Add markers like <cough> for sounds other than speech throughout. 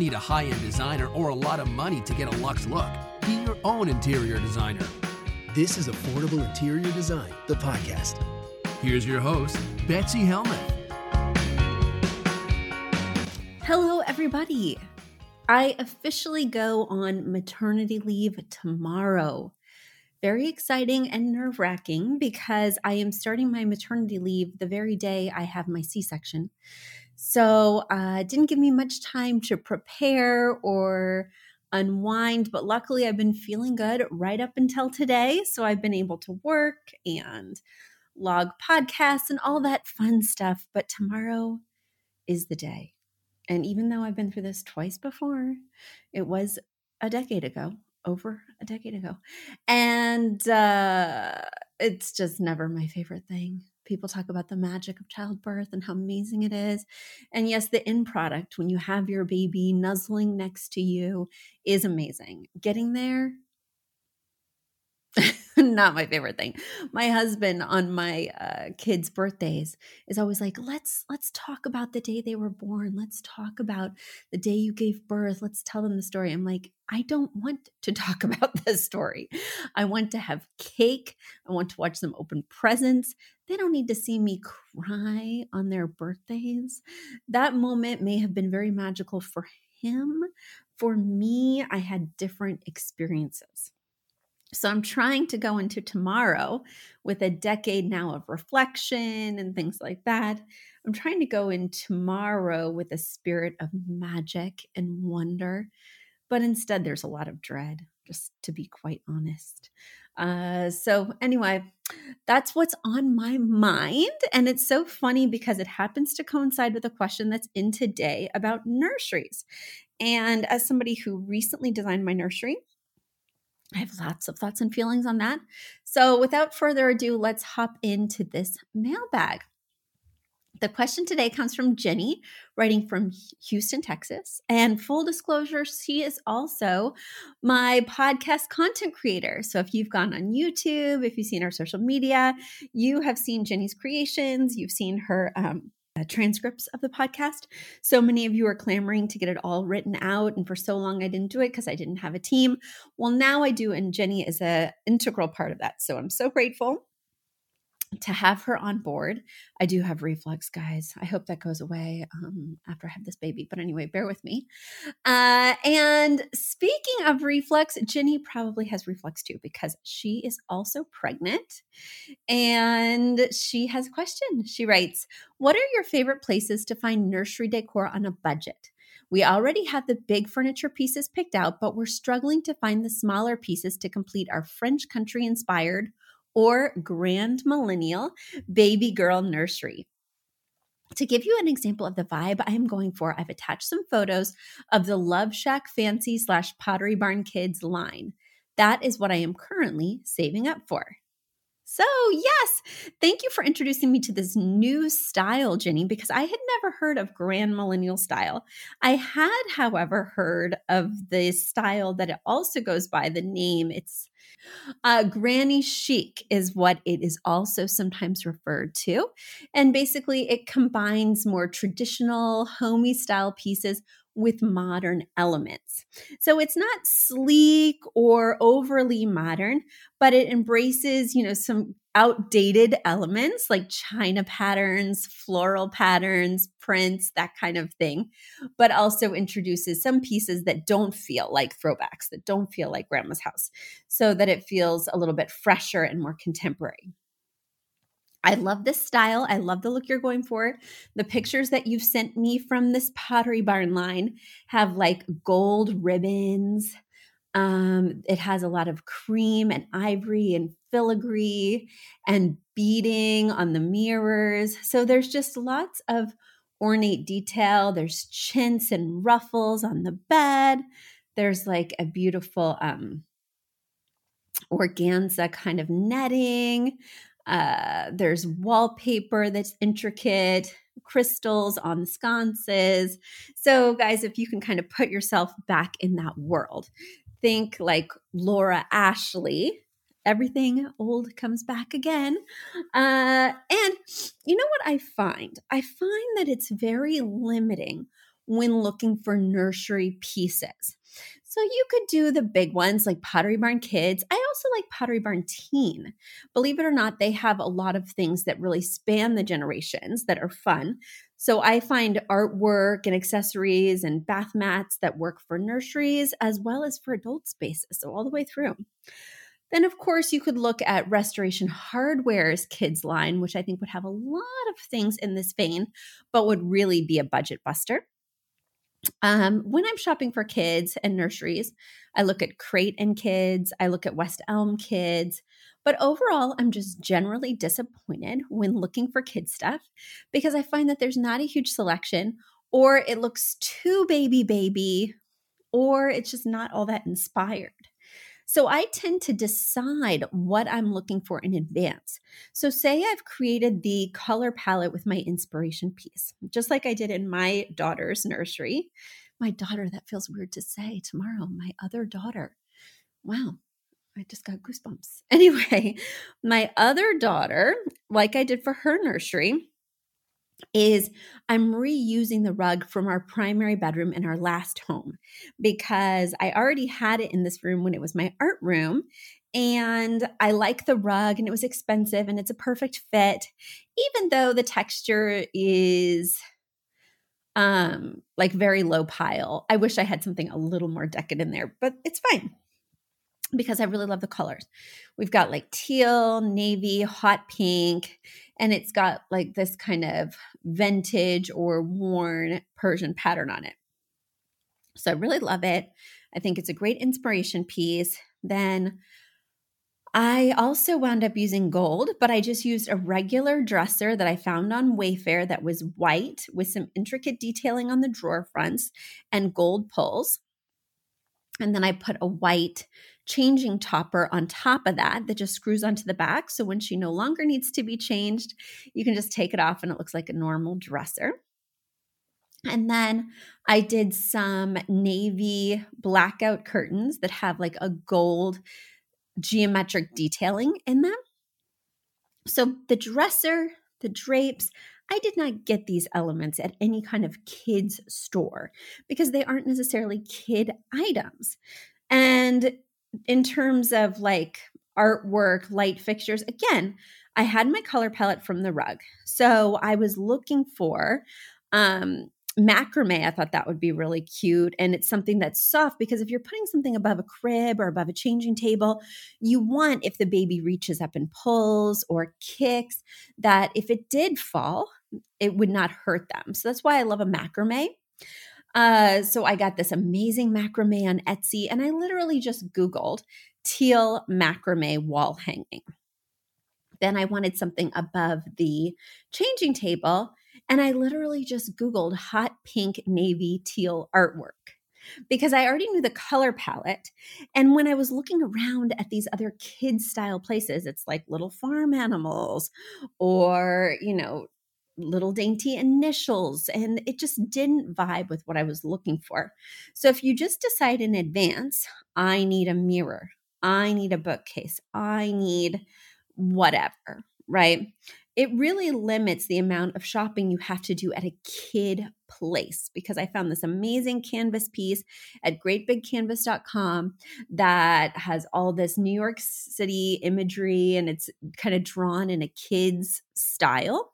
Need a high end designer or a lot of money to get a luxe look. Be your own interior designer. This is Affordable Interior Design, the podcast. Here's your host, Betsy Helmuth. Hello, everybody. I officially go on maternity leave tomorrow. Very exciting and nerve wracking because I am starting my maternity leave the very day I have my C section. So uh, didn't give me much time to prepare or unwind, but luckily I've been feeling good right up until today. So I've been able to work and log podcasts and all that fun stuff. But tomorrow is the day. And even though I've been through this twice before, it was a decade ago, over a decade ago. And uh, it's just never my favorite thing. People talk about the magic of childbirth and how amazing it is. And yes, the end product, when you have your baby nuzzling next to you, is amazing. Getting there, <laughs> <laughs> not my favorite thing. My husband on my uh, kids' birthdays is always like, "Let's let's talk about the day they were born. Let's talk about the day you gave birth. Let's tell them the story." I'm like, I don't want to <laughs> talk about this story. I want to have cake. I want to watch them open presents. They don't need to see me cry on their birthdays. That moment may have been very magical for him. For me, I had different experiences. So I'm trying to go into tomorrow with a decade now of reflection and things like that. I'm trying to go in tomorrow with a spirit of magic and wonder, but instead there's a lot of dread, just to be quite honest. Uh, so, anyway, that's what's on my mind. And it's so funny because it happens to coincide with a question that's in today about nurseries. And as somebody who recently designed my nursery, I have lots of thoughts and feelings on that. So, without further ado, let's hop into this mailbag. The question today comes from Jenny, writing from Houston, Texas. And full disclosure, she is also my podcast content creator. So if you've gone on YouTube, if you've seen our social media, you have seen Jenny's creations, you've seen her um, uh, transcripts of the podcast. So many of you are clamoring to get it all written out, and for so long I didn't do it because I didn't have a team. Well, now I do, and Jenny is an integral part of that. So I'm so grateful to have her on board. I do have reflux, guys. I hope that goes away um, after I have this baby. But anyway, bear with me. Uh, and speaking of reflux, Jenny probably has reflux too because she is also pregnant. And she has a question. She writes What are your favorite places to find nursery decor on a budget? We already have the big furniture pieces picked out, but we're struggling to find the smaller pieces to complete our French country inspired or Grand Millennial Baby Girl Nursery. To give you an example of the vibe I am going for, I've attached some photos of the LoveShackFancy slash Pottery Barn Kids line. That is what I am currently saving up for. So, yes, thank you for introducing me to this new style, Jenny, because I had never heard of Grand Millennial style. I had, however, heard of the style that it also goes by the name. It's Uh, granny chic is what it is also sometimes referred to. And basically, it combines more traditional, homey style pieces with modern elements. So it's not sleek or overly modern, but it embraces, you know, some outdated elements like china patterns, floral patterns, prints, that kind of thing, but also introduces some pieces that don't feel like throwbacks, that don't feel like grandma's house, so that it feels a little bit fresher and more contemporary. I love this style. I love the look you're going for. The pictures that you've sent me from this Pottery Barn line have like gold ribbons. Um, it has a lot of cream and ivory and filigree and beading on the mirrors. So there's just lots of ornate detail. There's chintz and ruffles on the bed. There's like a beautiful um, organza kind of netting. Uh, there's wallpaper that's intricate, crystals on the sconces. So, guys, if you can kind of put yourself back in that world, think like Laura Ashley. Everything old comes back again. Uh, and you know what I find? I find that it's very limiting when looking for nursery pieces. So you could do the big ones like Pottery Barn Kids. I also like Pottery Barn Teen. Believe it or not, they have a lot of things that really span the generations that are fun. So I find artwork and accessories and bath mats that work for nurseries as well as for adult spaces. So all the way through. Then, of course, you could look at Restoration Hardware's kids line, which I think would have a lot of things in this vein, but would really be a budget buster. Um, when I'm shopping for kids and nurseries, I look at Crate and Kids, I look at West Elm Kids, but overall, I'm just generally disappointed when looking for kids stuff because I find that there's not a huge selection, or it looks too baby baby, or it's just not all that inspired. So I tend to decide what I'm looking for in advance. So, say I've created the color palette with my inspiration piece, just like I did in my daughter's nursery. My daughter, that feels weird to say tomorrow, my other daughter. Wow, I just got goosebumps. <laughs> Anyway, my other daughter, like I did for her nursery, is I'm reusing the rug from our primary bedroom in our last home because I already had it in this room when it was my art room. And I like the rug and it was expensive and it's a perfect fit, even though the texture is um like very low pile. I wish I had something a little more decadent in there, but it's fine because I really love the colors. We've got like teal, navy, hot pink, and it's got like this kind of vintage or worn Persian pattern on it. So I really love it. I think it's a great inspiration piece. Then I also wound up using gold, but I just used a regular dresser that I found on Wayfair that was white with some intricate detailing on the drawer fronts and gold pulls. And then I put a white changing topper on top of that that just screws onto the back. So when she no longer needs to be changed, you can just take it off and it looks like a normal dresser. And then I did some navy blackout curtains that have like a gold geometric detailing in them. So the dresser, the drapes, I did not get these elements at any kind of kids store because they aren't necessarily kid items. And in terms of like artwork, light fixtures, again, I had my color palette from the rug. So I was looking for um macrame i thought that would be really cute and it's something that's soft because if you're putting something above a crib or above a changing table you want if the baby reaches up and pulls or kicks that if it did fall it would not hurt them so that's why i love a macrame uh, so I got this amazing macrame on Etsy, and I literally just Googled teal macrame wall hanging. Then I wanted something above the changing table, and I literally just Googled hot pink navy teal artwork because I already knew the color palette. And when I was looking around at these other kid style places, it's like little farm animals or, you know, little dainty initials and it just didn't vibe with what I was looking for. So if you just decide in advance, I need a mirror I need a bookcase. I need whatever, right? It really limits the amount of shopping you have to do at a kid place because I found this amazing canvas piece at greatbigcanvas.com that has all this New York City imagery and it's kind of drawn in a kid's style.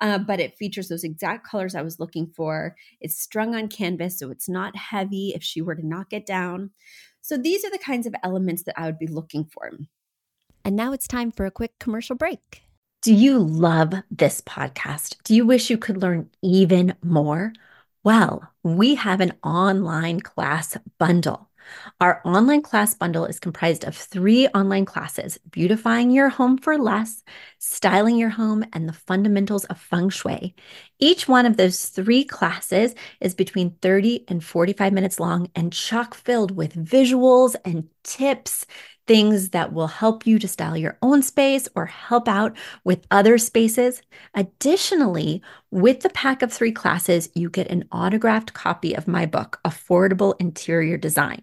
Uh, but it features those exact colors I was looking for. It's strung on canvas, so it's not heavy if she were to knock it down. So these are the kinds of elements that I would be looking for. And now it's time for a quick commercial break. Do you love this podcast? Do you wish you could learn even more? Well, we have an online class bundle. Our online class bundle is comprised of three online classes beautifying your home for less, styling your home, and the fundamentals of feng shui. Each one of those three classes is between 30 and 45 minutes long and chock filled with visuals and tips things that will help you to style your own space or help out with other spaces. Additionally, with the pack of three classes, you get an autographed copy of my book, Affordable Interior Design.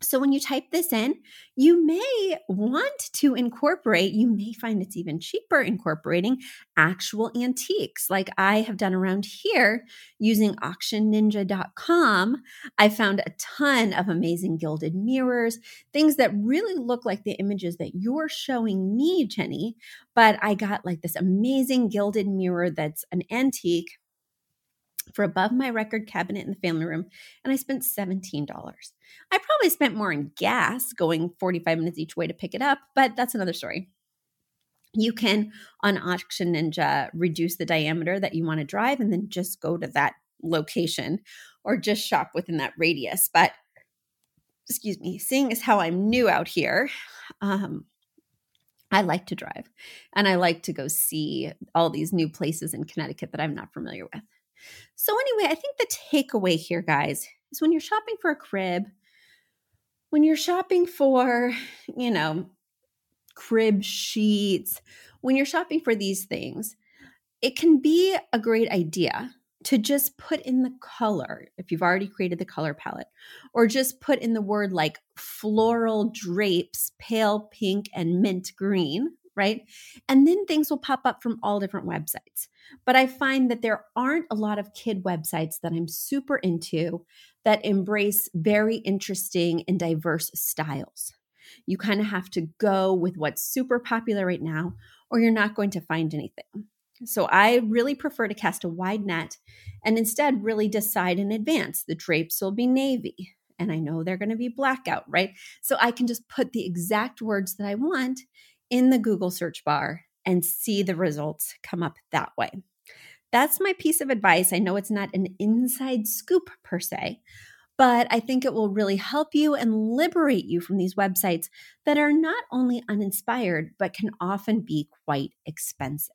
So when you type this in, you may want to incorporate, you may find it's even cheaper incorporating actual antiques like I have done around here using auctionninja.com. I found a ton of amazing gilded mirrors, things that really look like the images that you're showing me, Jenny. But I got like this amazing gilded mirror that's an antique for above my record cabinet in the family room, and I spent $17. I probably spent more in gas going 45 minutes each way to pick it up, but that's another story. You can on Auction Ninja reduce the diameter that you want to drive and then just go to that location or just shop within that radius. But excuse me, seeing as how I'm new out here, um, I like to drive and I like to go see all these new places in Connecticut that I'm not familiar with. So, anyway, I think the takeaway here, guys, is when you're shopping for a crib, when you're shopping for, you know, crib sheets, when you're shopping for these things, it can be a great idea to just put in the color if you've already created the color palette, or just put in the word like floral drapes, pale pink and mint green, right? And then things will pop up from all different websites. But I find that there aren't a lot of kid websites that I'm super into that embrace very interesting and diverse styles. You kind of have to go with what's super popular right now, or you're not going to find anything. So I really prefer to cast a wide net and instead really decide in advance the drapes will be navy. And I know they're going to be blackout, right? So I can just put the exact words that I want in the Google search bar and see the results come up that way. That's my piece of advice. I know it's not an inside scoop per se, but I think it will really help you and liberate you from these websites that are not only uninspired, but can often be quite expensive.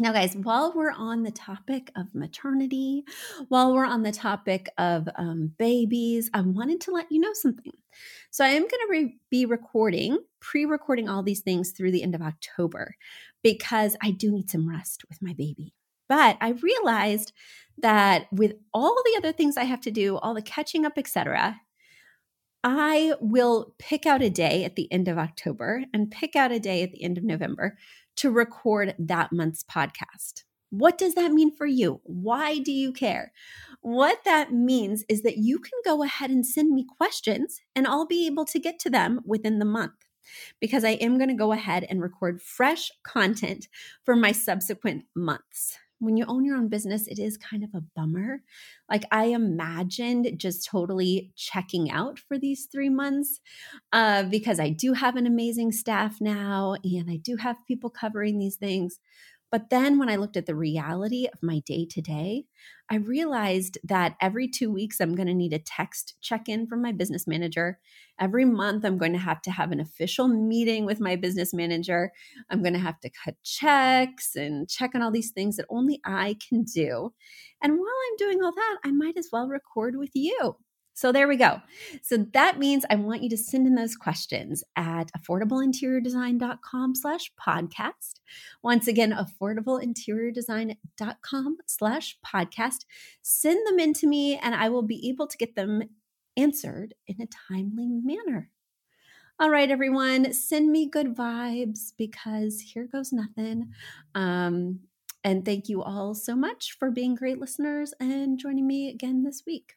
Now, guys, while we're on the topic of maternity, while we're on the topic of um, babies, I wanted to let you know something. So, I am going to re- be recording, pre recording all these things through the end of October because I do need some rest with my baby. But I realized that with all the other things I have to do, all the catching up, etc., I will pick out a day at the end of October and pick out a day at the end of November to record that month's podcast. What does that mean for you? Why do you care? What that means is that you can go ahead and send me questions and I'll be able to get to them within the month because I am going to go ahead and record fresh content for my subsequent months. When you own your own business, it is kind of a bummer. Like, I imagined just totally checking out for these three months uh, because I do have an amazing staff now and I do have people covering these things. But then when I looked at the reality of my day to day, I realized that every two weeks, I'm going to need a text check in from my business manager. Every month, I'm going to have to have an official meeting with my business manager. I'm going to have to cut checks and check on all these things that only I can do. And while I'm doing all that, I might as well record with you. So there we go. So that means I want you to send in those questions at affordableinteriordesign.com slash podcast. Once again, affordableinteriordesign.com slash podcast. Send them in to me and I will be able to get them answered in a timely manner. All right, everyone, send me good vibes because here goes nothing. Um, and thank you all so much for being great listeners and joining me again this week.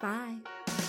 Bye.